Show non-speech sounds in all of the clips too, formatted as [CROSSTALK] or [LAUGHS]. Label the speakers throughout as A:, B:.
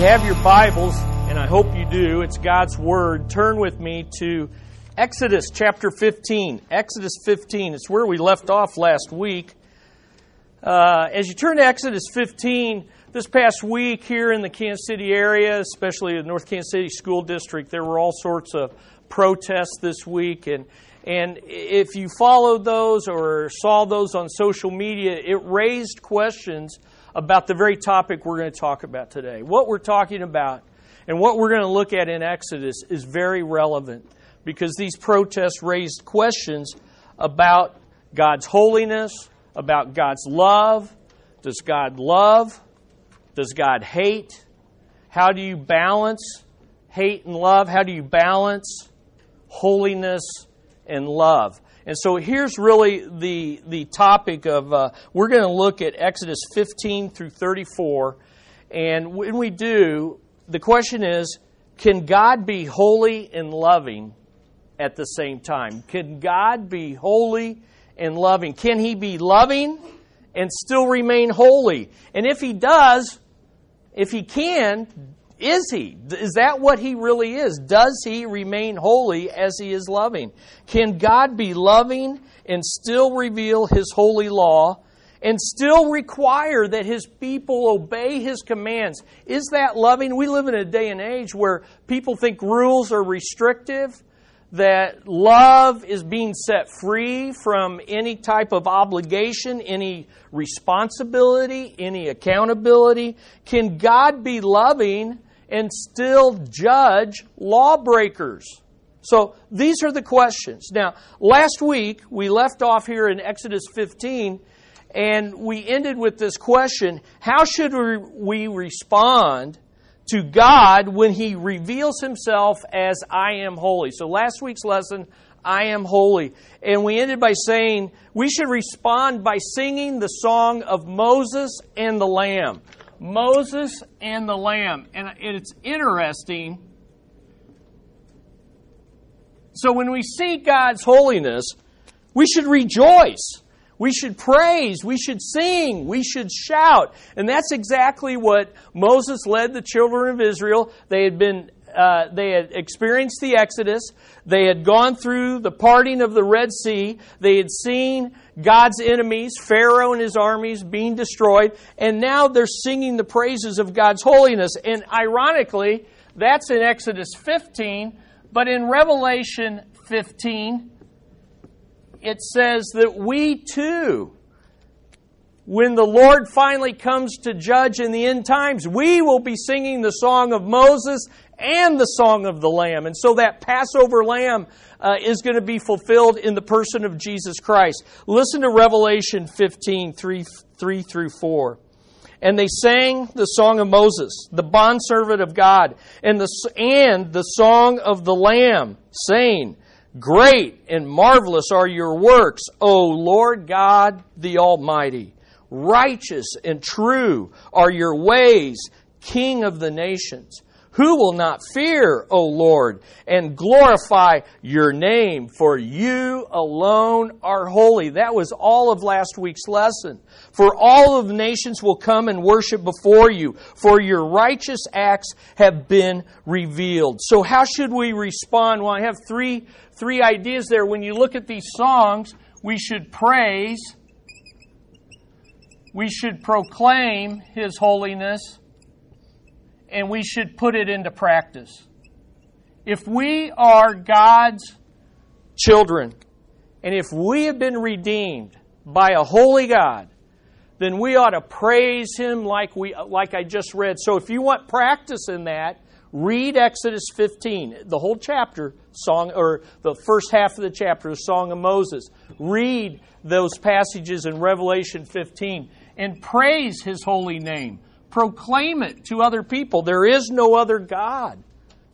A: you have your Bibles, and I hope you do, it's God's Word, turn with me to Exodus chapter 15. Exodus 15. It's where we left off last week. Uh, as you turn to Exodus 15, this past week here in the Kansas City area, especially the North Kansas City School District, there were all sorts of protests this week. And, and if you followed those or saw those on social media, it raised questions about the very topic we're going to talk about today. What we're talking about and what we're going to look at in Exodus is very relevant because these protests raised questions about God's holiness, about God's love. Does God love? Does God hate? How do you balance hate and love? How do you balance holiness and love? And so here's really the, the topic of, uh, we're going to look at Exodus 15 through 34. And when we do, the question is can God be holy and loving at the same time? Can God be holy and loving? Can He be loving and still remain holy? And if He does, if He can, is he? Is that what he really is? Does he remain holy as he is loving? Can God be loving and still reveal his holy law and still require that his people obey his commands? Is that loving? We live in a day and age where people think rules are restrictive, that love is being set free from any type of obligation, any responsibility, any accountability. Can God be loving? And still judge lawbreakers? So these are the questions. Now, last week we left off here in Exodus 15 and we ended with this question How should we respond to God when He reveals Himself as I am holy? So last week's lesson, I am holy. And we ended by saying we should respond by singing the song of Moses and the Lamb. Moses and the Lamb. And it's interesting. So when we see God's holiness, we should rejoice. We should praise. We should sing. We should shout. And that's exactly what Moses led the children of Israel. They had been uh, they had experienced the Exodus. They had gone through the parting of the Red Sea. They had seen God's enemies, Pharaoh and his armies, being destroyed. And now they're singing the praises of God's holiness. And ironically, that's in Exodus 15. But in Revelation 15, it says that we too when the Lord finally comes to judge in the end times, we will be singing the song of Moses and the song of the Lamb. And so that Passover Lamb uh, is going to be fulfilled in the person of Jesus Christ. Listen to Revelation 15 3, 3 through 4. And they sang the song of Moses, the bondservant of God, and the, and the song of the Lamb, saying, Great and marvelous are your works, O Lord God the Almighty. Righteous and true are your ways, King of the nations. Who will not fear, O Lord, and glorify your name? For you alone are holy. That was all of last week's lesson. For all of the nations will come and worship before you, for your righteous acts have been revealed. So, how should we respond? Well, I have three, three ideas there. When you look at these songs, we should praise, we should proclaim His holiness and we should put it into practice. If we are God's children, and if we have been redeemed by a holy God, then we ought to praise Him like, we, like I just read. So if you want practice in that, read Exodus 15, the whole chapter, song, or the first half of the chapter, the Song of Moses. Read those passages in Revelation 15 and praise His holy name proclaim it to other people. There is no other God.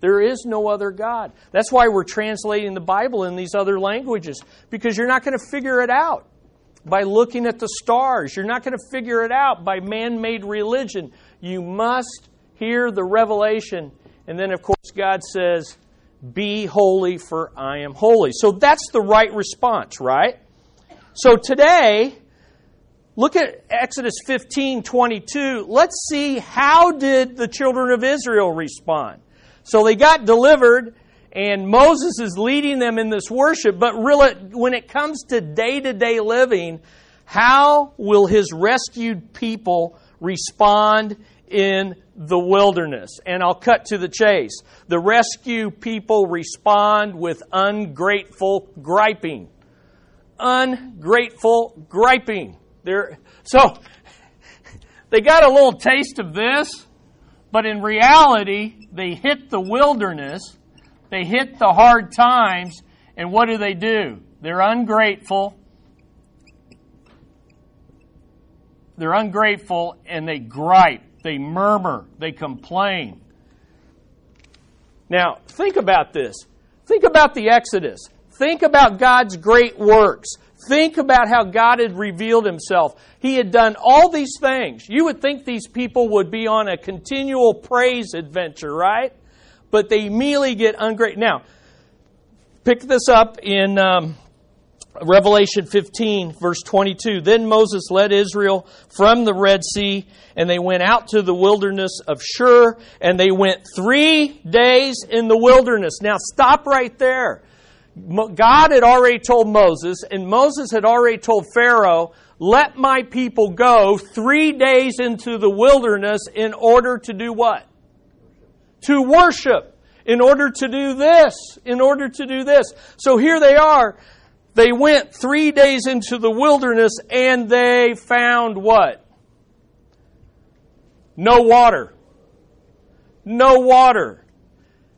A: There is no other God. That's why we're translating the Bible in these other languages, because you're not going to figure it out by looking at the stars. You're not going to figure it out by man made religion. You must hear the revelation. And then, of course, God says, Be holy, for I am holy. So that's the right response, right? So today, Look at Exodus 15 22. Let's see how did the children of Israel respond. So they got delivered, and Moses is leading them in this worship, but really, when it comes to day to day living, how will his rescued people respond in the wilderness? And I'll cut to the chase. The rescue people respond with ungrateful griping. Ungrateful griping. So, they got a little taste of this, but in reality, they hit the wilderness, they hit the hard times, and what do they do? They're ungrateful They're ungrateful and they gripe, they murmur, they complain. Now, think about this. Think about the Exodus. Think about God's great works. Think about how God had revealed himself. He had done all these things. You would think these people would be on a continual praise adventure, right? But they immediately get ungrateful. Now, pick this up in um, Revelation 15, verse 22. Then Moses led Israel from the Red Sea, and they went out to the wilderness of Shur, and they went three days in the wilderness. Now, stop right there. God had already told Moses, and Moses had already told Pharaoh, let my people go three days into the wilderness in order to do what? To worship. In order to do this. In order to do this. So here they are. They went three days into the wilderness and they found what? No water. No water.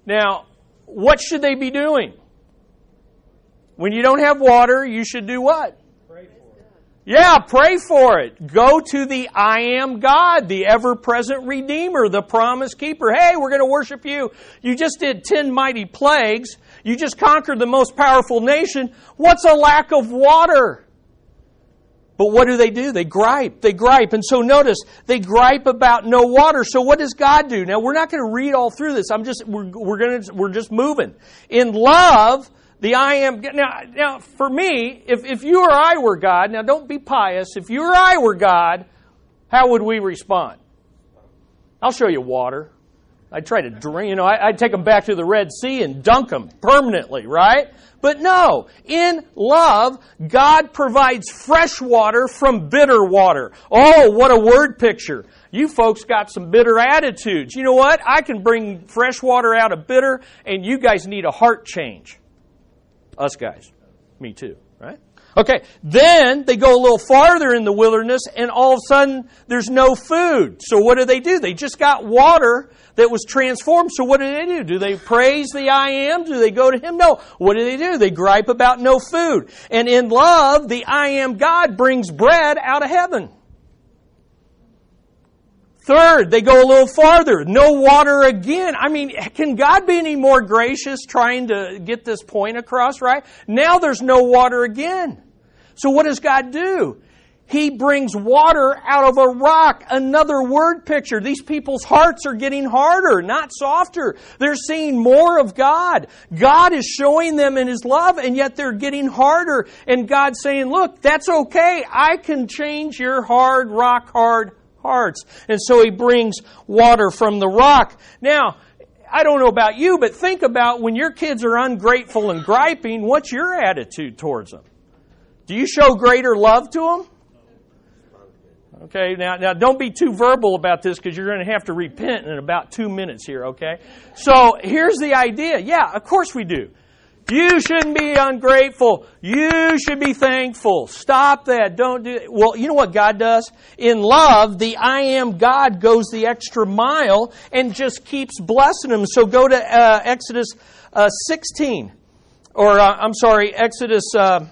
A: Now, what should they be doing? When you don't have water, you should do what? Pray for it. Yeah, pray for it. Go to the I am God, the ever present Redeemer, the promise keeper. Hey, we're going to worship you. You just did 10 mighty plagues. You just conquered the most powerful nation. What's a lack of water? But what do they do? They gripe. They gripe. And so notice, they gripe about no water. So what does God do? Now we're not going to read all through this. I'm just, we're, we're going to, we're just moving. In love, the I am. Now, now for me, if, if you or I were God, now don't be pious, if you or I were God, how would we respond? I'll show you water. I'd try to drink, you know, I'd take them back to the Red Sea and dunk them permanently, right? But no, in love, God provides fresh water from bitter water. Oh, what a word picture. You folks got some bitter attitudes. You know what? I can bring fresh water out of bitter, and you guys need a heart change. Us guys. Me too, right? Okay, then they go a little farther in the wilderness and all of a sudden there's no food. So what do they do? They just got water that was transformed. So what do they do? Do they praise the I am? Do they go to Him? No. What do they do? They gripe about no food. And in love, the I am God brings bread out of heaven. Third, they go a little farther. No water again. I mean, can God be any more gracious trying to get this point across, right? Now there's no water again. So what does God do? He brings water out of a rock. Another word picture. These people's hearts are getting harder, not softer. They're seeing more of God. God is showing them in His love, and yet they're getting harder. And God's saying, look, that's okay. I can change your hard, rock hard hearts. And so he brings water from the rock. Now, I don't know about you, but think about when your kids are ungrateful and griping, what's your attitude towards them? Do you show greater love to them? Okay, now, now don't be too verbal about this because you're going to have to repent in about two minutes here, okay? So here's the idea. Yeah, of course we do. You shouldn't be ungrateful. You should be thankful. Stop that. Don't do it. Well, you know what God does? In love, the I am God goes the extra mile and just keeps blessing them. So go to uh, Exodus uh, 16. Or, uh, I'm sorry, Exodus uh,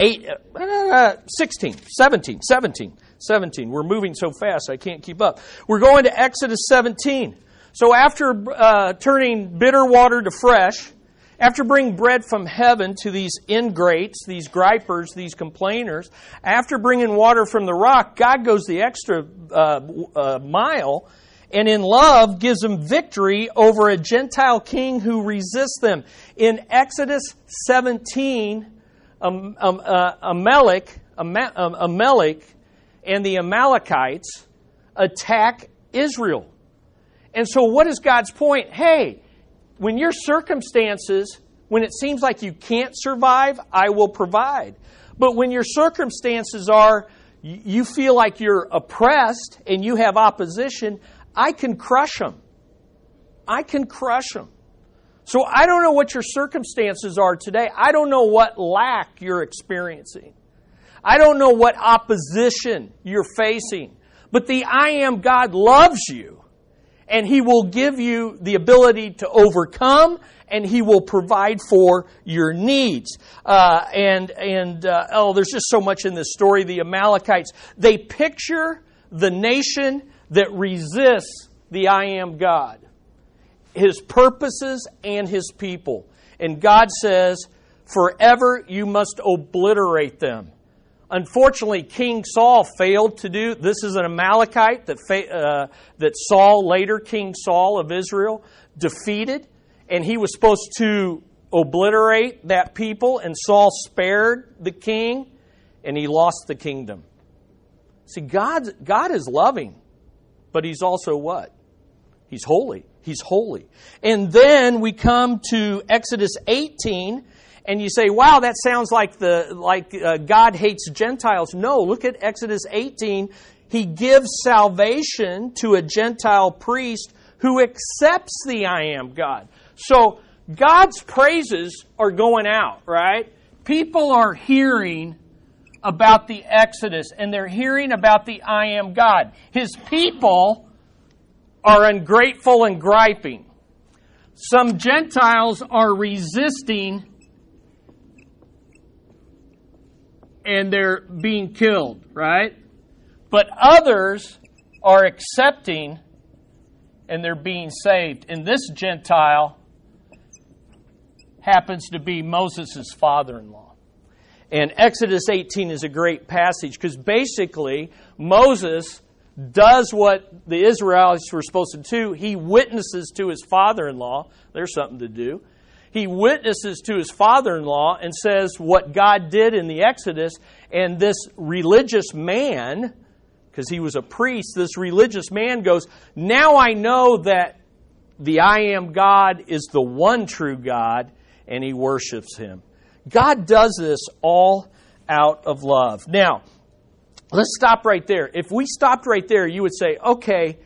A: 8, uh, 16, 17, 17, 17. We're moving so fast I can't keep up. We're going to Exodus 17. So after uh, turning bitter water to fresh, after bringing bread from heaven to these ingrates, these gripers, these complainers, after bringing water from the rock, God goes the extra uh, uh, mile and in love gives them victory over a Gentile king who resists them. In Exodus 17, um, um, uh, Amalek, Amalek and the Amalekites attack Israel. And so, what is God's point? Hey, when your circumstances, when it seems like you can't survive, I will provide. But when your circumstances are, you feel like you're oppressed and you have opposition, I can crush them. I can crush them. So I don't know what your circumstances are today. I don't know what lack you're experiencing. I don't know what opposition you're facing. But the I am God loves you, and He will give you the ability to overcome, and He will provide for your needs. Uh, and and uh, oh, there's just so much in this story. The Amalekites they picture the nation that resists the I am God, His purposes and His people. And God says, forever you must obliterate them. Unfortunately, King Saul failed to do. This is an Amalekite that uh, that Saul later, King Saul of Israel, defeated, and he was supposed to obliterate that people. And Saul spared the king, and he lost the kingdom. See, God God is loving, but He's also what? He's holy. He's holy. And then we come to Exodus 18 and you say, "Wow, that sounds like the like uh, God hates Gentiles." No, look at Exodus 18. He gives salvation to a Gentile priest who accepts the I am God. So God's praises are going out, right? People are hearing about the Exodus and they're hearing about the I am God. His people are ungrateful and griping. Some Gentiles are resisting and they're being killed, right? But others are accepting and they're being saved. And this Gentile happens to be Moses' father in law. And Exodus 18 is a great passage because basically Moses does what the Israelites were supposed to do. He witnesses to his father in law. There's something to do he witnesses to his father in law and says what God did in the Exodus. And this religious man, because he was a priest, this religious man goes, Now I know that the I am God is the one true God, and he worships him. God does this all out of love. Now, let's stop right there. If we stopped right there, you would say, okay,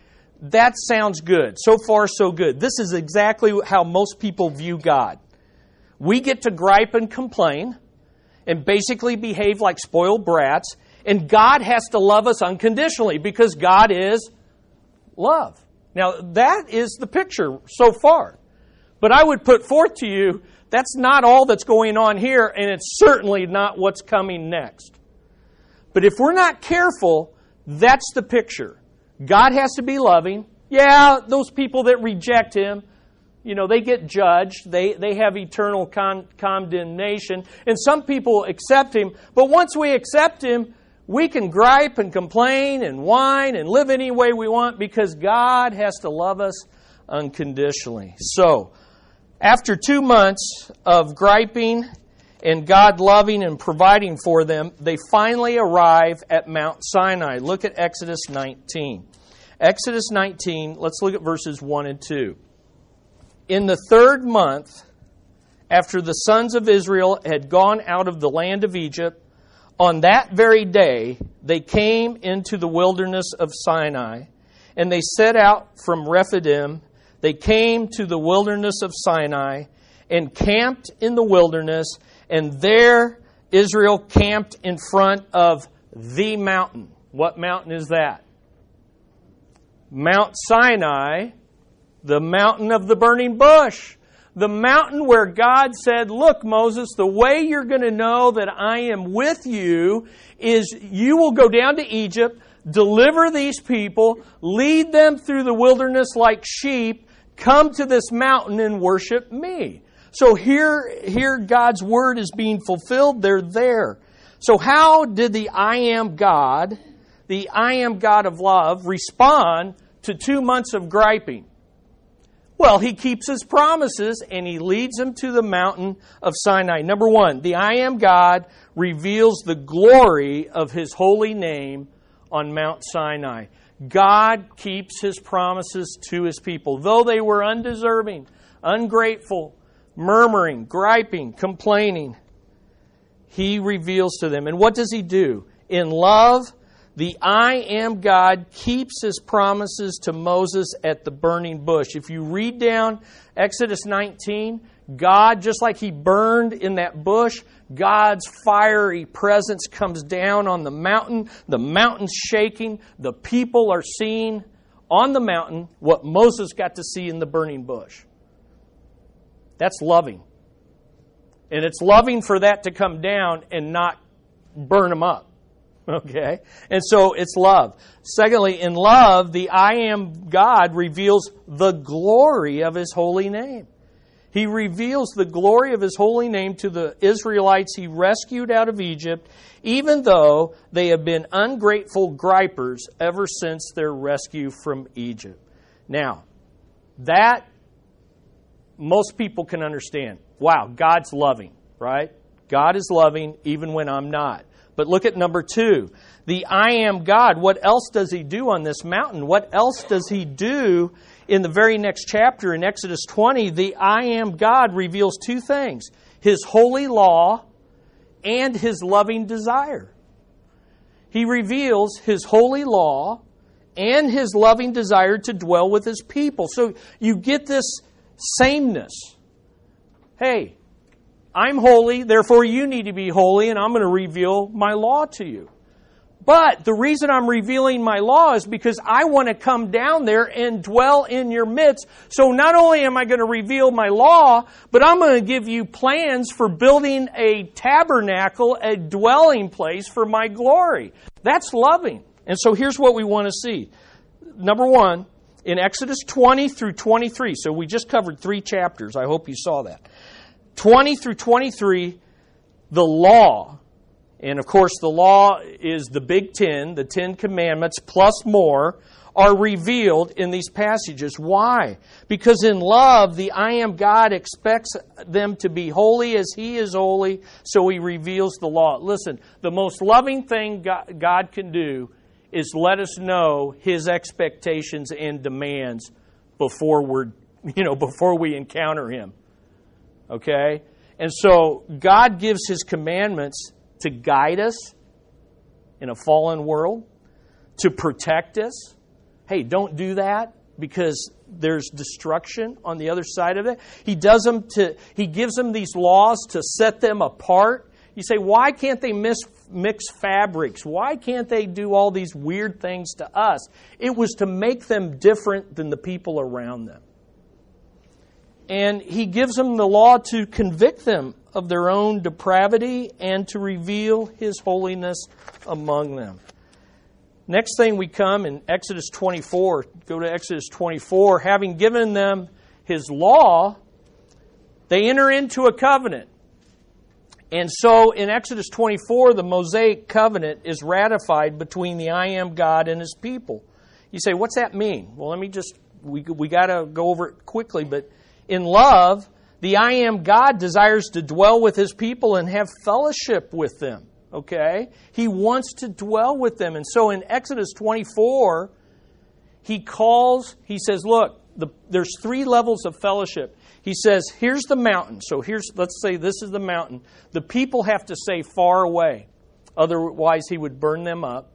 A: that sounds good. So far, so good. This is exactly how most people view God. We get to gripe and complain and basically behave like spoiled brats, and God has to love us unconditionally because God is love. Now, that is the picture so far. But I would put forth to you that's not all that's going on here, and it's certainly not what's coming next. But if we're not careful, that's the picture. God has to be loving. Yeah, those people that reject Him, you know, they get judged. They, they have eternal con- condemnation. And some people accept Him. But once we accept Him, we can gripe and complain and whine and live any way we want because God has to love us unconditionally. So, after two months of griping and God loving and providing for them, they finally arrive at Mount Sinai. Look at Exodus 19. Exodus 19, let's look at verses 1 and 2. In the third month, after the sons of Israel had gone out of the land of Egypt, on that very day they came into the wilderness of Sinai, and they set out from Rephidim. They came to the wilderness of Sinai and camped in the wilderness and there Israel camped in front of the mountain. What mountain is that? Mount Sinai, the mountain of the burning bush. The mountain where God said, Look, Moses, the way you're going to know that I am with you is you will go down to Egypt, deliver these people, lead them through the wilderness like sheep, come to this mountain and worship me. So here, here God's word is being fulfilled. They're there. So how did the I am God, the I am God of love, respond to two months of griping? Well, he keeps his promises and he leads them to the mountain of Sinai. Number one, the I am God reveals the glory of his holy name on Mount Sinai. God keeps his promises to his people, though they were undeserving, ungrateful, murmuring, griping, complaining. He reveals to them. And what does he do? In love, the I am God keeps his promises to Moses at the burning bush. If you read down Exodus 19, God, just like he burned in that bush, God's fiery presence comes down on the mountain. The mountain's shaking. The people are seeing on the mountain what Moses got to see in the burning bush. That's loving. And it's loving for that to come down and not burn them up. [LAUGHS] Okay? And so it's love. Secondly, in love, the I am God reveals the glory of his holy name. He reveals the glory of his holy name to the Israelites he rescued out of Egypt, even though they have been ungrateful gripers ever since their rescue from Egypt. Now, that most people can understand. Wow, God's loving, right? God is loving even when I'm not. But look at number two. The I am God. What else does he do on this mountain? What else does he do in the very next chapter in Exodus 20? The I am God reveals two things his holy law and his loving desire. He reveals his holy law and his loving desire to dwell with his people. So you get this sameness. Hey, I'm holy, therefore you need to be holy, and I'm going to reveal my law to you. But the reason I'm revealing my law is because I want to come down there and dwell in your midst. So not only am I going to reveal my law, but I'm going to give you plans for building a tabernacle, a dwelling place for my glory. That's loving. And so here's what we want to see. Number one, in Exodus 20 through 23, so we just covered three chapters. I hope you saw that. 20 through 23, the law, and of course the law is the Big Ten, the Ten Commandments plus more, are revealed in these passages. Why? Because in love, the I am God expects them to be holy as He is holy, so He reveals the law. Listen, the most loving thing God can do is let us know His expectations and demands before we're, you know, before we encounter Him. Okay? And so God gives His commandments to guide us in a fallen world, to protect us. Hey, don't do that because there's destruction on the other side of it. He does them to he gives them these laws to set them apart. You say, why can't they mix, mix fabrics? Why can't they do all these weird things to us? It was to make them different than the people around them and he gives them the law to convict them of their own depravity and to reveal his holiness among them. Next thing we come in Exodus 24, go to Exodus 24, having given them his law, they enter into a covenant. And so in Exodus 24, the Mosaic covenant is ratified between the I am God and his people. You say, what's that mean? Well, let me just, we, we got to go over it quickly, but in love, the I am God desires to dwell with his people and have fellowship with them. Okay? He wants to dwell with them. And so in Exodus 24, he calls, he says, look, the, there's three levels of fellowship. He says, here's the mountain. So here's, let's say this is the mountain. The people have to stay far away. Otherwise, he would burn them up.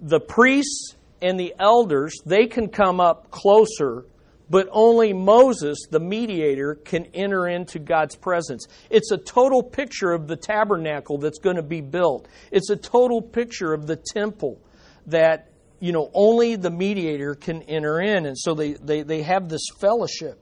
A: The priests and the elders, they can come up closer but only Moses, the mediator, can enter into God's presence. It's a total picture of the tabernacle that's going to be built. It's a total picture of the temple that, you know, only the mediator can enter in. And so they, they, they have this fellowship.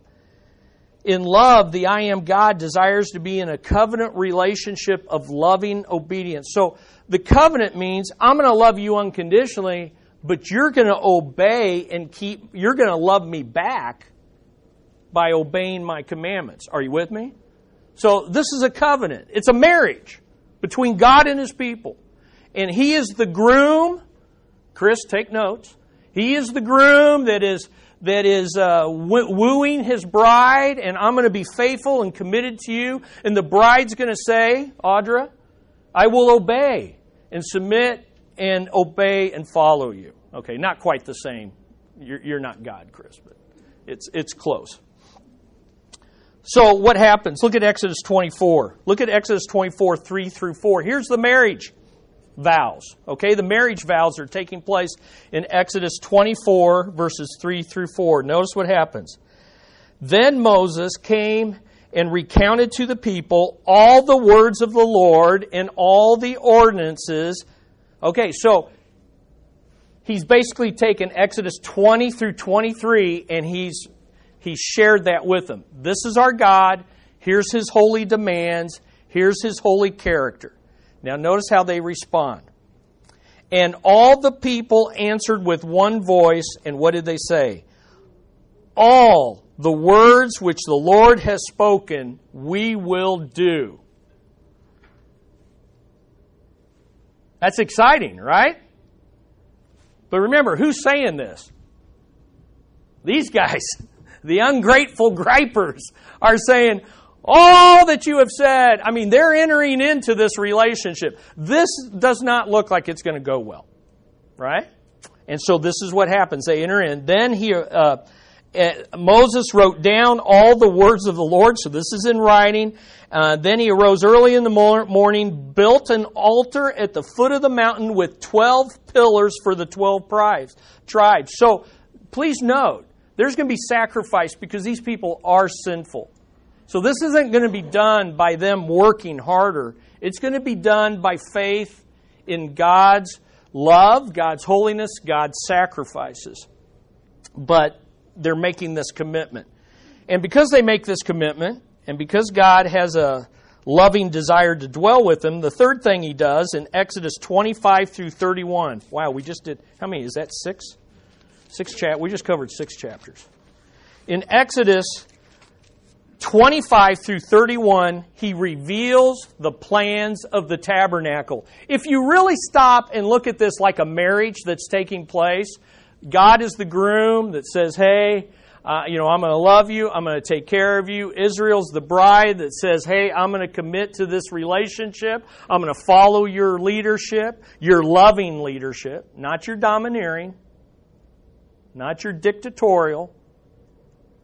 A: In love, the I am God desires to be in a covenant relationship of loving obedience. So the covenant means I'm going to love you unconditionally but you're going to obey and keep, you're going to love me back by obeying my commandments. Are you with me? So this is a covenant. It's a marriage between God and his people. And he is the groom. Chris, take notes. He is the groom that is that is uh, wooing his bride, and I'm going to be faithful and committed to you. And the bride's going to say, Audra, I will obey and submit and obey and follow you. Okay, not quite the same. You're, you're not God, Chris, but it's, it's close. So what happens? Look at Exodus 24. Look at Exodus 24, 3 through 4. Here's the marriage vows. Okay, the marriage vows are taking place in Exodus 24, verses 3 through 4. Notice what happens. Then Moses came and recounted to the people all the words of the Lord and all the ordinances. Okay, so he's basically taken Exodus 20 through 23 and he's he shared that with them. This is our God. Here's his holy demands. Here's his holy character. Now, notice how they respond. And all the people answered with one voice, and what did they say? All the words which the Lord has spoken, we will do. That's exciting, right? But remember, who's saying this? These guys, [LAUGHS] the ungrateful gripers, are saying, all that you have said. I mean, they're entering into this relationship. This does not look like it's going to go well, right? And so this is what happens. They enter in. Then he, uh, uh, Moses wrote down all the words of the Lord, so this is in writing. Uh, then he arose early in the morning, built an altar at the foot of the mountain with 12 pillars for the 12 tribes. tribes. So please note, there's going to be sacrifice because these people are sinful. So this isn't going to be done by them working harder. It's going to be done by faith in God's love, God's holiness, God's sacrifices. But they're making this commitment. And because they make this commitment, and because God has a loving desire to dwell with them, the third thing he does in Exodus 25 through 31. Wow, we just did, how many? Is that six? Six chap. We just covered six chapters. In Exodus 25 through 31, he reveals the plans of the tabernacle. If you really stop and look at this like a marriage that's taking place, God is the groom that says, hey, uh, you know, I'm going to love you. I'm going to take care of you. Israel's the bride that says, hey, I'm going to commit to this relationship. I'm going to follow your leadership, your loving leadership, not your domineering, not your dictatorial,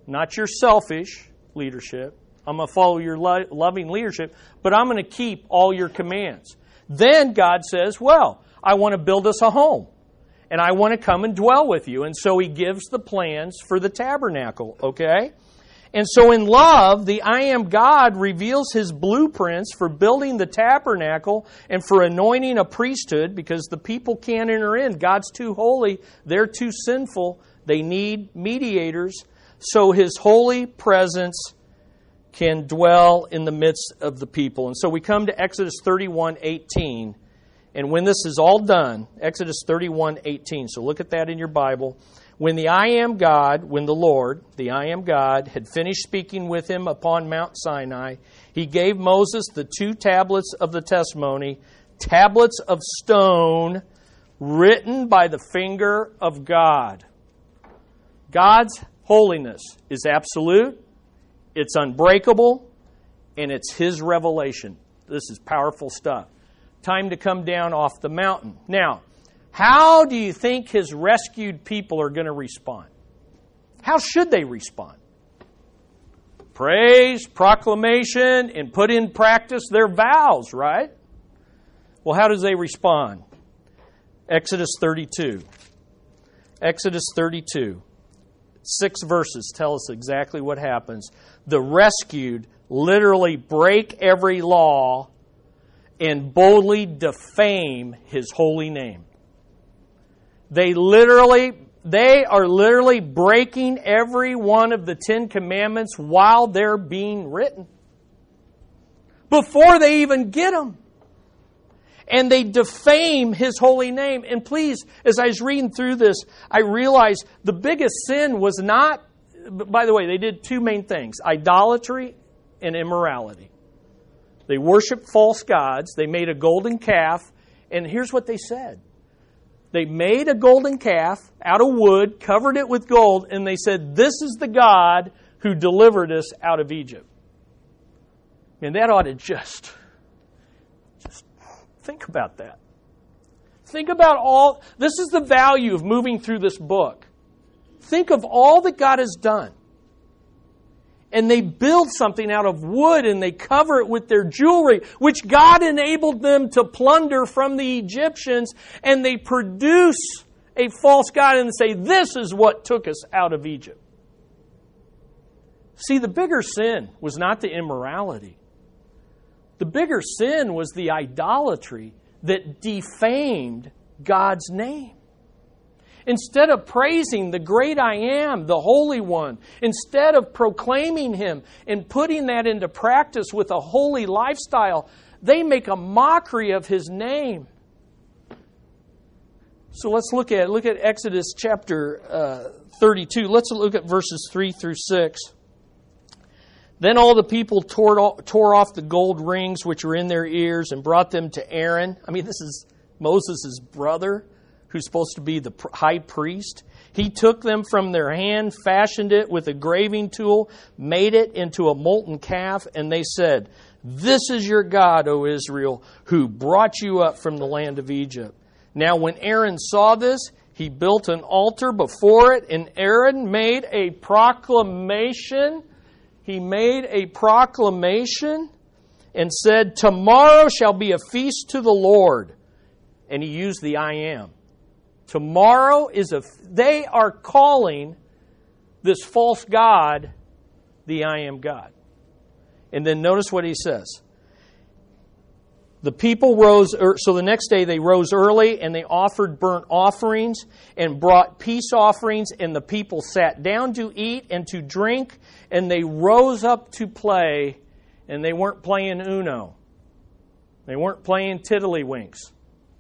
A: not your selfish leadership. I'm going to follow your lo- loving leadership, but I'm going to keep all your commands. Then God says, Well, I want to build us a home, and I want to come and dwell with you. And so He gives the plans for the tabernacle, okay? And so in love, the I am God reveals His blueprints for building the tabernacle and for anointing a priesthood because the people can't enter in. God's too holy, they're too sinful. They need mediators so his holy presence can dwell in the midst of the people. And so we come to Exodus 31 18. And when this is all done, Exodus 31 18. So look at that in your Bible. When the I am God, when the Lord, the I am God, had finished speaking with him upon Mount Sinai, he gave Moses the two tablets of the testimony, tablets of stone written by the finger of God. God's Holiness is absolute, it's unbreakable, and it's His revelation. This is powerful stuff. Time to come down off the mountain. Now, how do you think His rescued people are going to respond? How should they respond? Praise, proclamation, and put in practice their vows, right? Well, how does they respond? Exodus 32. Exodus 32. Six verses tell us exactly what happens. The rescued literally break every law and boldly defame his holy name. They literally they are literally breaking every one of the 10 commandments while they're being written. Before they even get them and they defame his holy name. And please, as I was reading through this, I realized the biggest sin was not, by the way, they did two main things idolatry and immorality. They worshiped false gods, they made a golden calf, and here's what they said They made a golden calf out of wood, covered it with gold, and they said, This is the God who delivered us out of Egypt. And that ought to just, think about that. Think about all, this is the value of moving through this book. Think of all that God has done. And they build something out of wood and they cover it with their jewelry, which God enabled them to plunder from the Egyptians, and they produce a false God and say, This is what took us out of Egypt. See, the bigger sin was not the immorality. The bigger sin was the idolatry that defamed God's name. Instead of praising the great I am, the Holy One, instead of proclaiming Him and putting that into practice with a holy lifestyle, they make a mockery of His name. So let's look at look at Exodus chapter uh, 32. Let's look at verses 3 through 6. Then all the people tore, tore off the gold rings which were in their ears and brought them to Aaron. I mean, this is Moses' brother, who's supposed to be the high priest. He took them from their hand, fashioned it with a graving tool, made it into a molten calf, and they said, This is your God, O Israel, who brought you up from the land of Egypt. Now, when Aaron saw this, he built an altar before it, and Aaron made a proclamation he made a proclamation and said, Tomorrow shall be a feast to the Lord. And he used the I am. Tomorrow is a. They are calling this false God the I am God. And then notice what he says. The people rose, so the next day they rose early and they offered burnt offerings and brought peace offerings, and the people sat down to eat and to drink, and they rose up to play, and they weren't playing Uno. They weren't playing tiddlywinks.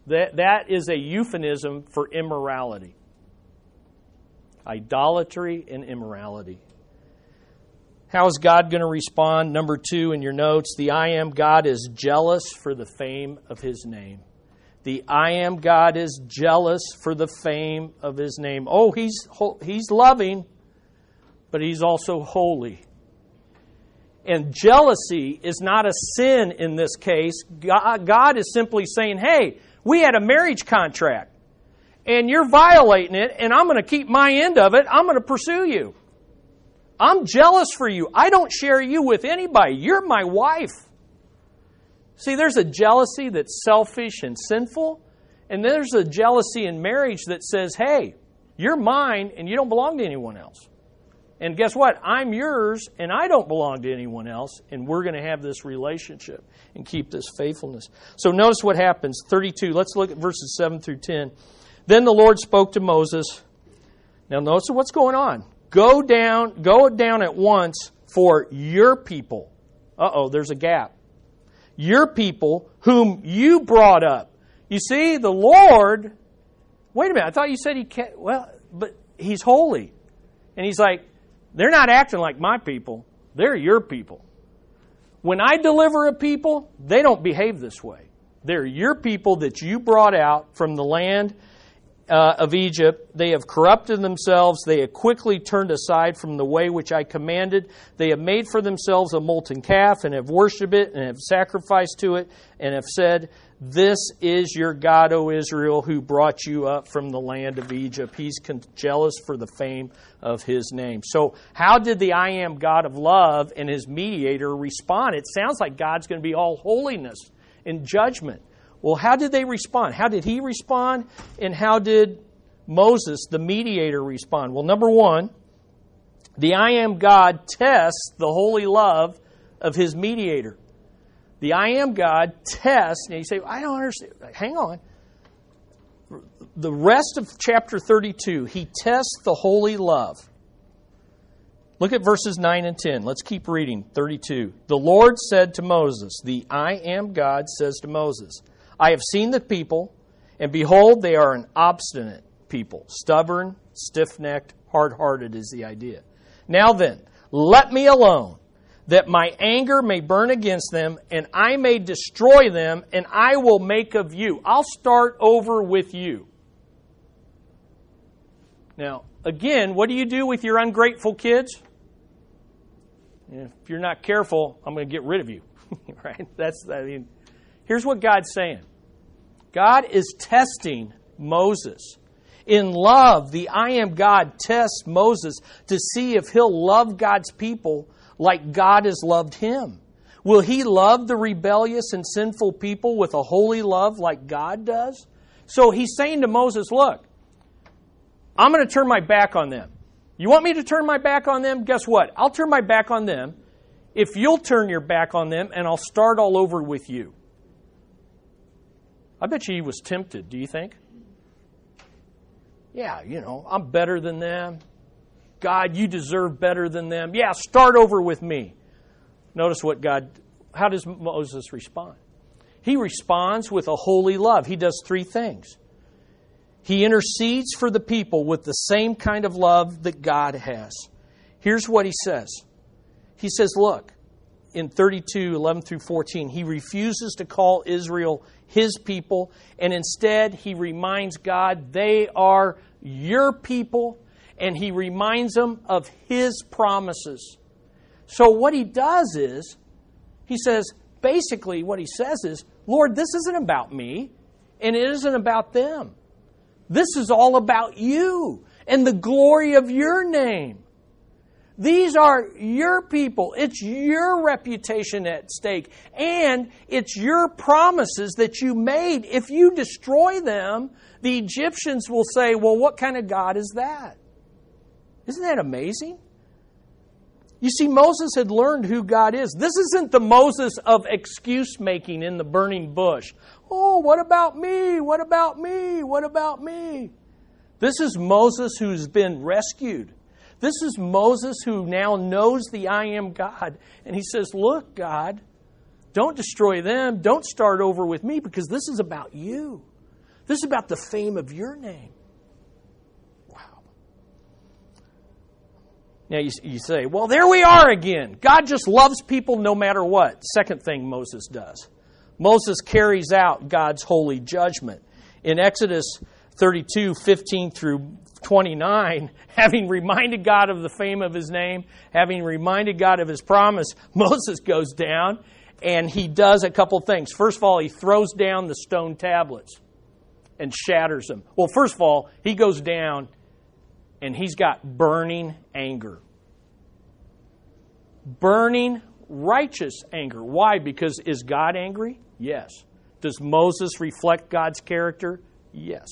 A: That, that is a euphemism for immorality. Idolatry and immorality. How is God going to respond? Number two in your notes the I am God is jealous for the fame of his name. The I am God is jealous for the fame of his name. Oh, he's, he's loving, but he's also holy. And jealousy is not a sin in this case. God is simply saying, hey, we had a marriage contract, and you're violating it, and I'm going to keep my end of it. I'm going to pursue you. I'm jealous for you. I don't share you with anybody. You're my wife. See, there's a jealousy that's selfish and sinful, and there's a jealousy in marriage that says, hey, you're mine and you don't belong to anyone else. And guess what? I'm yours and I don't belong to anyone else, and we're going to have this relationship and keep this faithfulness. So notice what happens. 32. Let's look at verses 7 through 10. Then the Lord spoke to Moses. Now, notice what's going on. Go down, go down at once for your people. Uh oh, there's a gap. Your people whom you brought up. You see, the Lord, wait a minute, I thought you said he can't, well, but he's holy. And he's like, they're not acting like my people, they're your people. When I deliver a people, they don't behave this way. They're your people that you brought out from the land uh, of Egypt. They have corrupted themselves. They have quickly turned aside from the way which I commanded. They have made for themselves a molten calf and have worshipped it and have sacrificed to it and have said, This is your God, O Israel, who brought you up from the land of Egypt. He's jealous for the fame of his name. So, how did the I am God of love and his mediator respond? It sounds like God's going to be all holiness and judgment. Well, how did they respond? How did he respond? And how did Moses, the mediator, respond? Well, number one, the I am God tests the holy love of his mediator. The I am God tests, and you say, I don't understand. Hang on. The rest of chapter 32, he tests the holy love. Look at verses 9 and 10. Let's keep reading. 32. The Lord said to Moses, The I am God says to Moses, I have seen the people, and behold, they are an obstinate people, stubborn, stiff necked, hard hearted is the idea. Now then, let me alone, that my anger may burn against them, and I may destroy them, and I will make of you. I'll start over with you. Now, again, what do you do with your ungrateful kids? If you're not careful, I'm going to get rid of you. [LAUGHS] right? That's I mean, here's what God's saying. God is testing Moses. In love, the I am God tests Moses to see if he'll love God's people like God has loved him. Will he love the rebellious and sinful people with a holy love like God does? So he's saying to Moses, Look, I'm going to turn my back on them. You want me to turn my back on them? Guess what? I'll turn my back on them if you'll turn your back on them and I'll start all over with you. I bet you he was tempted, do you think? Yeah, you know, I'm better than them. God, you deserve better than them. Yeah, start over with me. Notice what God, how does Moses respond? He responds with a holy love. He does three things. He intercedes for the people with the same kind of love that God has. Here's what he says He says, Look, in 32, 11 through 14, he refuses to call Israel his people, and instead he reminds God they are your people, and he reminds them of his promises. So, what he does is, he says, basically, what he says is, Lord, this isn't about me, and it isn't about them. This is all about you and the glory of your name. These are your people. It's your reputation at stake. And it's your promises that you made. If you destroy them, the Egyptians will say, Well, what kind of God is that? Isn't that amazing? You see, Moses had learned who God is. This isn't the Moses of excuse making in the burning bush. Oh, what about me? What about me? What about me? This is Moses who's been rescued. This is Moses who now knows the I am God. And he says, Look, God, don't destroy them. Don't start over with me because this is about you. This is about the fame of your name. Wow. Now you, you say, well, there we are again. God just loves people no matter what. Second thing Moses does Moses carries out God's holy judgment. In Exodus 32, 15 through 29, having reminded God of the fame of his name, having reminded God of his promise, [LAUGHS] Moses goes down and he does a couple things. First of all, he throws down the stone tablets and shatters them. Well, first of all, he goes down and he's got burning anger. Burning righteous anger. Why? Because is God angry? Yes. Does Moses reflect God's character? Yes.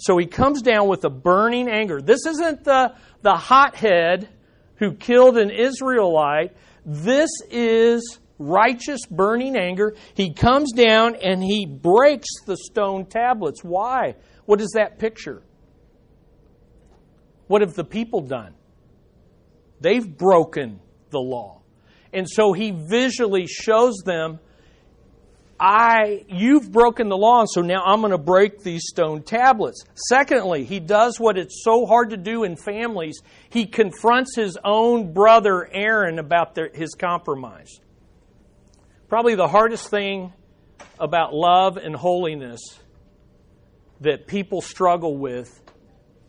A: So he comes down with a burning anger. This isn't the, the hothead who killed an Israelite. This is righteous burning anger. He comes down and he breaks the stone tablets. Why? What is that picture? What have the people done? They've broken the law. And so he visually shows them I you've broken the law, so now I'm going to break these stone tablets. Secondly, he does what it's so hard to do in families. He confronts his own brother Aaron about their, his compromise. Probably the hardest thing about love and holiness that people struggle with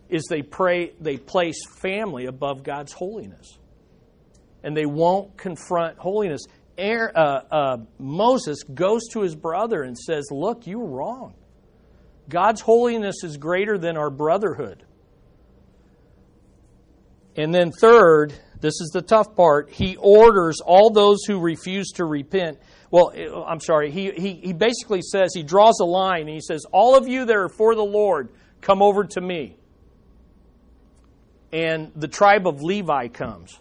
A: is they pray they place family above God's holiness. And they won't confront holiness. Aaron, uh, uh, Moses goes to his brother and says, Look, you were wrong. God's holiness is greater than our brotherhood. And then, third, this is the tough part, he orders all those who refuse to repent. Well, I'm sorry, he, he, he basically says, he draws a line and he says, All of you that are for the Lord, come over to me. And the tribe of Levi comes.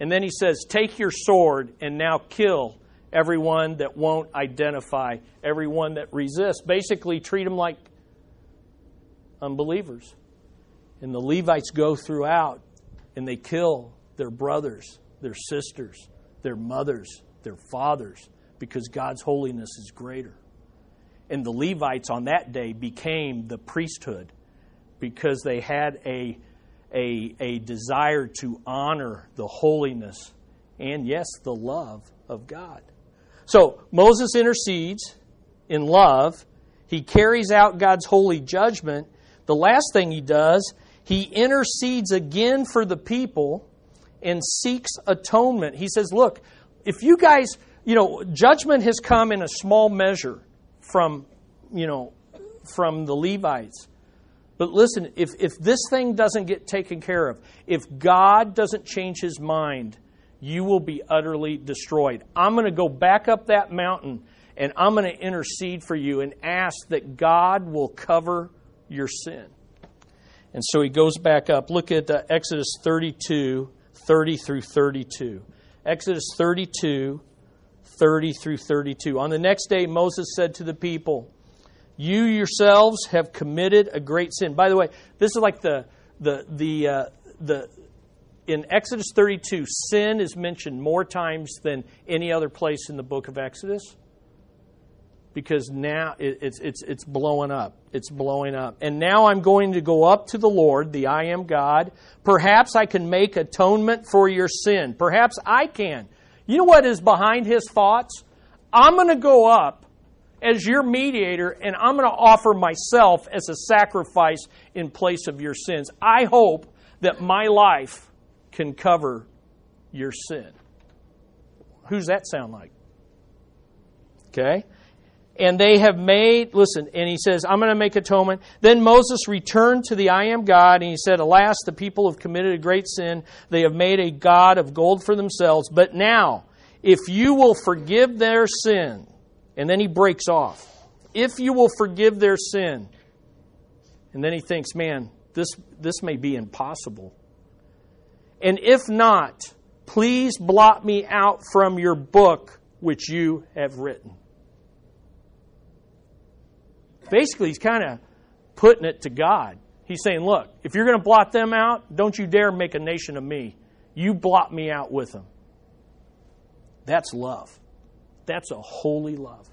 A: And then he says, Take your sword and now kill everyone that won't identify, everyone that resists. Basically, treat them like unbelievers. And the Levites go throughout and they kill their brothers, their sisters, their mothers, their fathers, because God's holiness is greater. And the Levites on that day became the priesthood because they had a a, a desire to honor the holiness and, yes, the love of God. So Moses intercedes in love. He carries out God's holy judgment. The last thing he does, He intercedes again for the people and seeks atonement. He says, Look, if you guys, you know, judgment has come in a small measure from, you know, from the Levites. But listen, if, if this thing doesn't get taken care of, if God doesn't change his mind, you will be utterly destroyed. I'm going to go back up that mountain and I'm going to intercede for you and ask that God will cover your sin. And so he goes back up. Look at uh, Exodus 32, 30 through 32. Exodus 32, 30 through 32. On the next day, Moses said to the people, You yourselves have committed a great sin. By the way, this is like the, the, the, uh, the, in Exodus 32, sin is mentioned more times than any other place in the book of Exodus because now it's, it's, it's blowing up. It's blowing up. And now I'm going to go up to the Lord, the I am God. Perhaps I can make atonement for your sin. Perhaps I can. You know what is behind his thoughts? I'm going to go up as your mediator and I'm going to offer myself as a sacrifice in place of your sins. I hope that my life can cover your sin. Who's that sound like? Okay? and they have made, listen, and he says, I'm going to make atonement. Then Moses returned to the I am God, and he said, Alas, the people have committed a great sin. They have made a God of gold for themselves. But now, if you will forgive their sin, and then he breaks off, if you will forgive their sin, and then he thinks, man, this, this may be impossible. And if not, please blot me out from your book which you have written. Basically, he's kind of putting it to God. He's saying, Look, if you're going to blot them out, don't you dare make a nation of me. You blot me out with them. That's love. That's a holy love.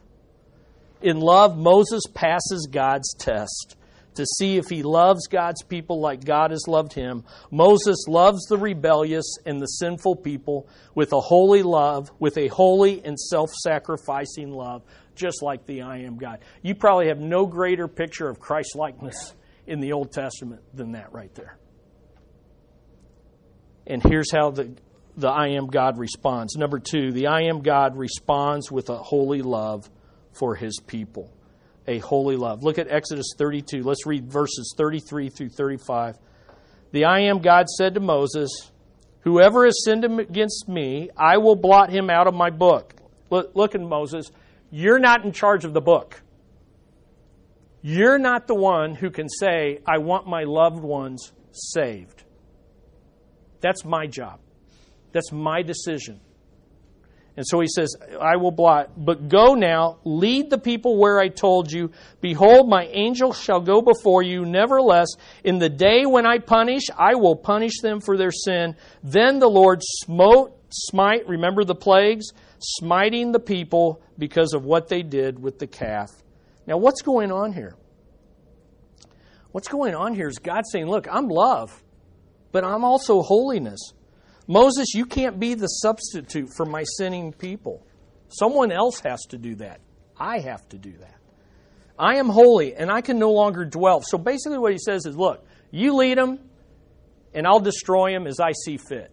A: In love, Moses passes God's test to see if he loves God's people like God has loved him. Moses loves the rebellious and the sinful people with a holy love, with a holy and self sacrificing love just like the I am God. You probably have no greater picture of Christ likeness in the Old Testament than that right there. And here's how the, the I am God responds. Number two, the I am God responds with a holy love for his people. A holy love. Look at Exodus 32. Let's read verses 33 through 35. The I am God said to Moses, Whoever has sinned against me, I will blot him out of my book. Look, look at Moses. You're not in charge of the book. You're not the one who can say, I want my loved ones saved. That's my job. That's my decision. And so he says, I will blot. But go now, lead the people where I told you. Behold, my angel shall go before you. Nevertheless, in the day when I punish, I will punish them for their sin. Then the Lord smote, smite, remember the plagues? smiting the people because of what they did with the calf. Now, what's going on here? What's going on here is God saying, Look, I'm love, but I'm also holiness. Moses, you can't be the substitute for my sinning people. Someone else has to do that. I have to do that. I am holy and I can no longer dwell. So basically, what he says is, Look, you lead them, and I'll destroy them as I see fit.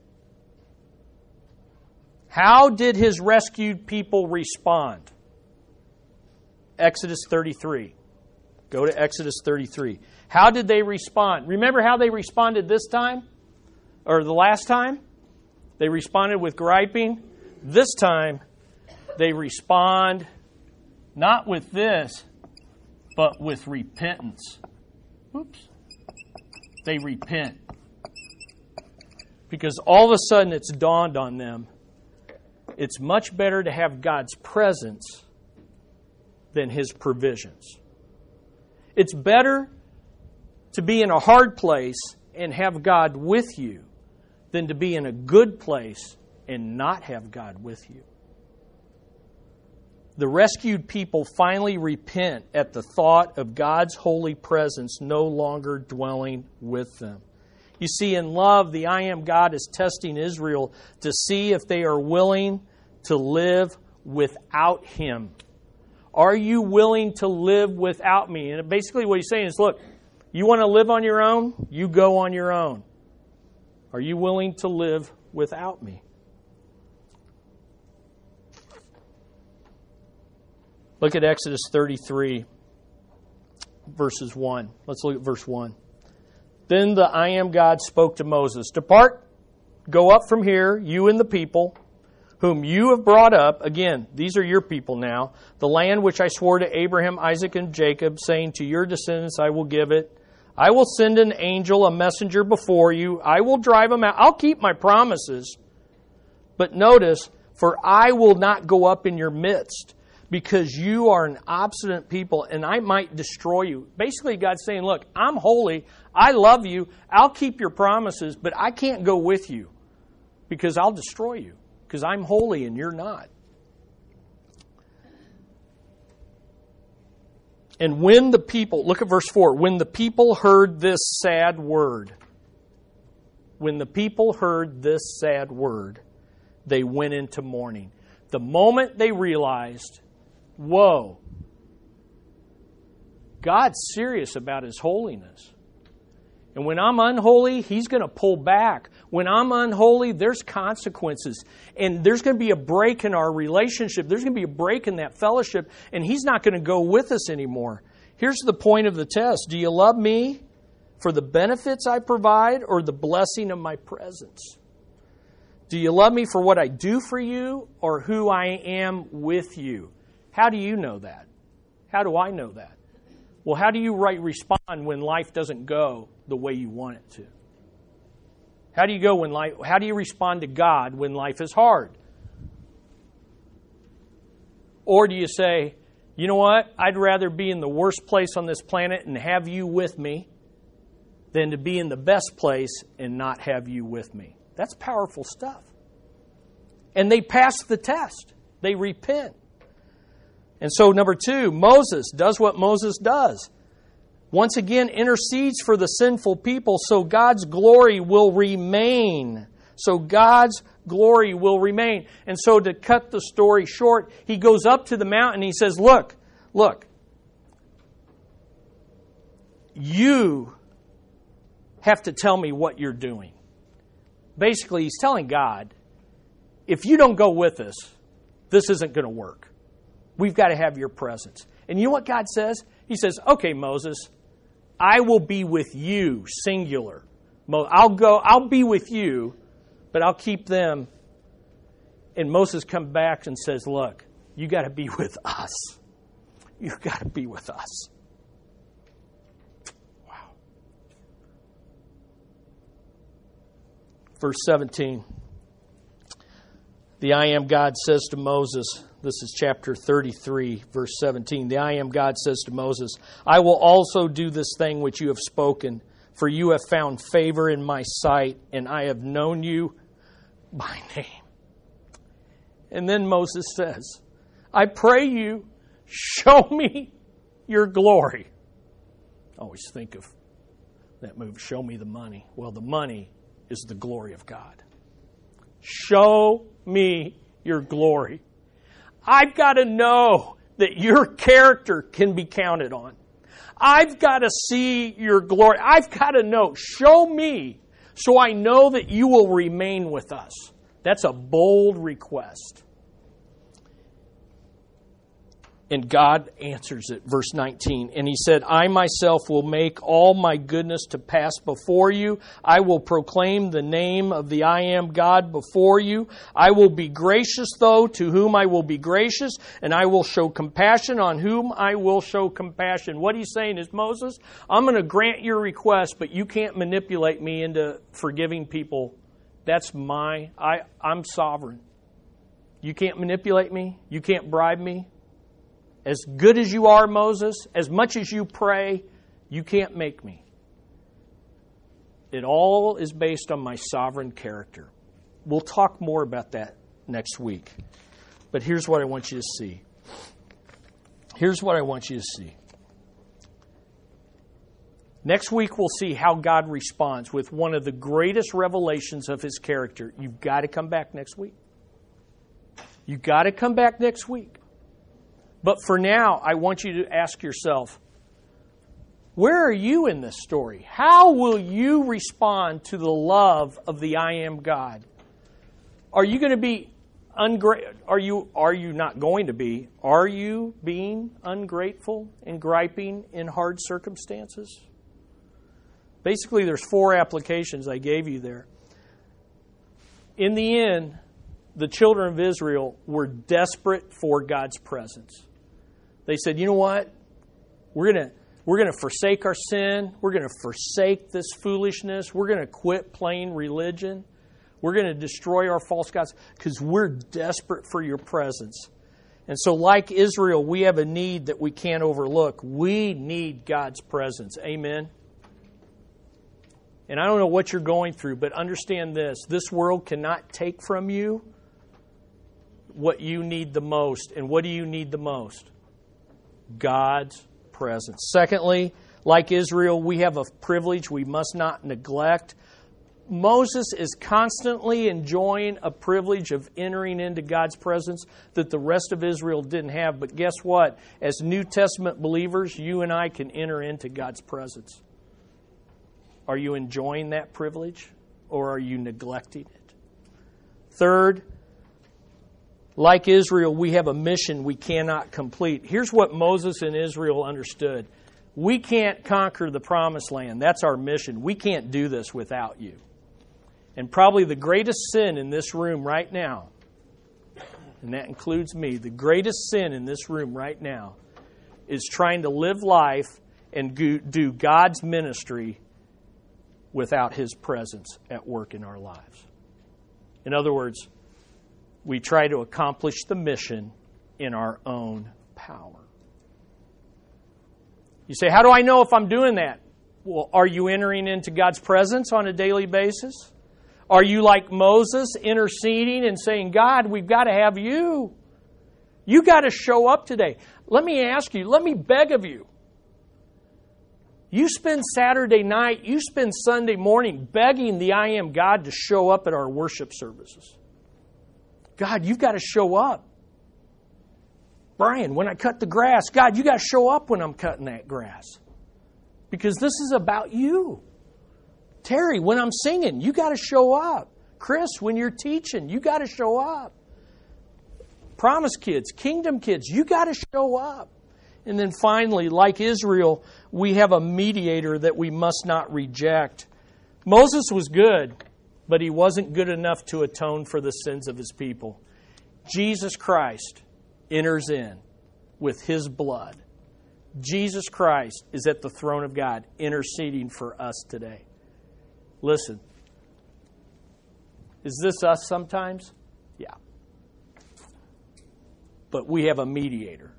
A: How did his rescued people respond? Exodus 33. Go to Exodus 33. How did they respond? Remember how they responded this time? Or the last time? They responded with griping. This time, they respond not with this, but with repentance. Oops. They repent. Because all of a sudden it's dawned on them it's much better to have God's presence than His provisions. It's better to be in a hard place and have God with you than to be in a good place and not have God with you. The rescued people finally repent at the thought of God's holy presence no longer dwelling with them. You see, in love, the I am God is testing Israel to see if they are willing to live without Him. Are you willing to live without me? And basically, what he's saying is look, You want to live on your own? You go on your own. Are you willing to live without me? Look at Exodus 33, verses 1. Let's look at verse 1. Then the I am God spoke to Moses Depart, go up from here, you and the people whom you have brought up. Again, these are your people now. The land which I swore to Abraham, Isaac, and Jacob, saying, To your descendants I will give it. I will send an angel, a messenger before you. I will drive them out. I'll keep my promises. But notice, for I will not go up in your midst because you are an obstinate people and I might destroy you. Basically, God's saying, Look, I'm holy. I love you. I'll keep your promises, but I can't go with you because I'll destroy you because I'm holy and you're not. And when the people, look at verse 4, when the people heard this sad word, when the people heard this sad word, they went into mourning. The moment they realized Whoa. God's serious about His holiness. And when I'm unholy, He's going to pull back. When I'm unholy, there's consequences. And there's going to be a break in our relationship. There's going to be a break in that fellowship. And He's not going to go with us anymore. Here's the point of the test Do you love me for the benefits I provide or the blessing of my presence? Do you love me for what I do for you or who I am with you? How do you know that? How do I know that? Well, how do you right respond when life doesn't go the way you want it to? How do you go when life how do you respond to God when life is hard? Or do you say, you know what? I'd rather be in the worst place on this planet and have you with me than to be in the best place and not have you with me. That's powerful stuff. And they pass the test. They repent. And so, number two, Moses does what Moses does. Once again, intercedes for the sinful people so God's glory will remain. So God's glory will remain. And so, to cut the story short, he goes up to the mountain. he says, Look, look, you have to tell me what you're doing. Basically, he's telling God, if you don't go with us, this isn't going to work. We've got to have your presence. And you know what God says? He says, Okay, Moses, I will be with you, singular. I'll go, I'll be with you, but I'll keep them. And Moses comes back and says, Look, you got to be [LAUGHS] with us. You got to be with us. Wow. Verse 17. The I am God says to Moses, this is chapter 33, verse 17. The I am God says to Moses, I will also do this thing which you have spoken, for you have found favor in my sight, and I have known you by name. And then Moses says, I pray you, show me your glory. Always think of that move, show me the money. Well, the money is the glory of God. Show me your glory. I've got to know that your character can be counted on. I've got to see your glory. I've got to know. Show me so I know that you will remain with us. That's a bold request. And God answers it. Verse 19. And he said, I myself will make all my goodness to pass before you. I will proclaim the name of the I am God before you. I will be gracious, though, to whom I will be gracious, and I will show compassion on whom I will show compassion. What he's saying is, Moses, I'm going to grant your request, but you can't manipulate me into forgiving people. That's my, I, I'm sovereign. You can't manipulate me. You can't bribe me. As good as you are, Moses, as much as you pray, you can't make me. It all is based on my sovereign character. We'll talk more about that next week. But here's what I want you to see. Here's what I want you to see. Next week, we'll see how God responds with one of the greatest revelations of his character. You've got to come back next week. You've got to come back next week. But for now, I want you to ask yourself Where are you in this story? How will you respond to the love of the I am God? Are you going to be ungra- are you are you not going to be? Are you being ungrateful and griping in hard circumstances? Basically there's four applications I gave you there. In the end, the children of Israel were desperate for God's presence. They said, "You know what? We're going to we're going to forsake our sin. We're going to forsake this foolishness. We're going to quit playing religion. We're going to destroy our false gods because we're desperate for your presence. And so, like Israel, we have a need that we can't overlook. We need God's presence. Amen. And I don't know what you're going through, but understand this this world cannot take from you what you need the most. And what do you need the most? God's presence. Secondly, like Israel, we have a privilege we must not neglect. Moses is constantly enjoying a privilege of entering into God's presence that the rest of Israel didn't have. But guess what? As New Testament believers, you and I can enter into God's presence. Are you enjoying that privilege or are you neglecting it? Third, like Israel, we have a mission we cannot complete. Here's what Moses and Israel understood we can't conquer the promised land. That's our mission. We can't do this without you. And probably the greatest sin in this room right now, and that includes me, the greatest sin in this room right now is trying to live life and do God's ministry without His presence at work in our lives. In other words, we try to accomplish the mission in our own power. You say, How do I know if I'm doing that? Well, are you entering into God's presence on a daily basis? Are you like Moses interceding and saying, God, we've got to have you? You got to show up today. Let me ask you, let me beg of you. You spend Saturday night, you spend Sunday morning begging the I am God to show up at our worship services. God, you've got to show up. Brian, when I cut the grass, God, you got to show up when I'm cutting that grass. Because this is about you. Terry, when I'm singing, you got to show up. Chris, when you're teaching, you got to show up. Promise kids, kingdom kids, you got to show up. And then finally, like Israel, we have a mediator that we must not reject. Moses was good, but he wasn't good enough to atone for the sins of his people. Jesus Christ enters in with his blood. Jesus Christ is at the throne of God interceding for us today. Listen, is this us sometimes? Yeah. But we have a mediator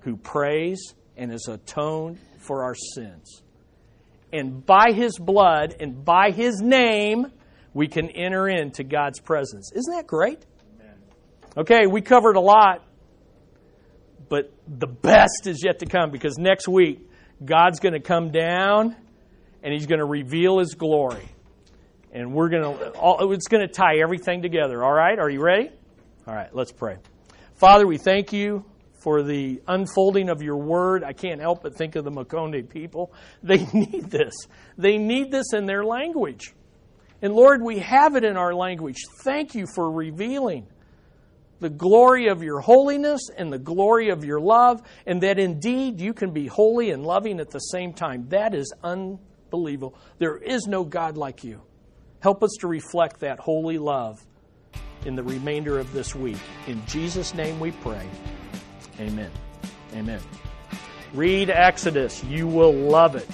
A: who prays and has atoned for our sins. And by his blood and by his name, we can enter into God's presence. Isn't that great? Okay, we covered a lot, but the best is yet to come because next week, God's going to come down and he's going to reveal his glory. And we're going to, it's going to tie everything together. All right? Are you ready? All right, let's pray. Father, we thank you for the unfolding of your word. I can't help but think of the Makonde people. They [LAUGHS] need this. They need this in their language. And Lord, we have it in our language. Thank you for revealing the glory of your holiness and the glory of your love, and that indeed you can be holy and loving at the same time. That is unbelievable. There is no God like you. Help us to reflect that holy love in the remainder of this week. In Jesus' name we pray. Amen. Amen. Read Exodus. You will love it.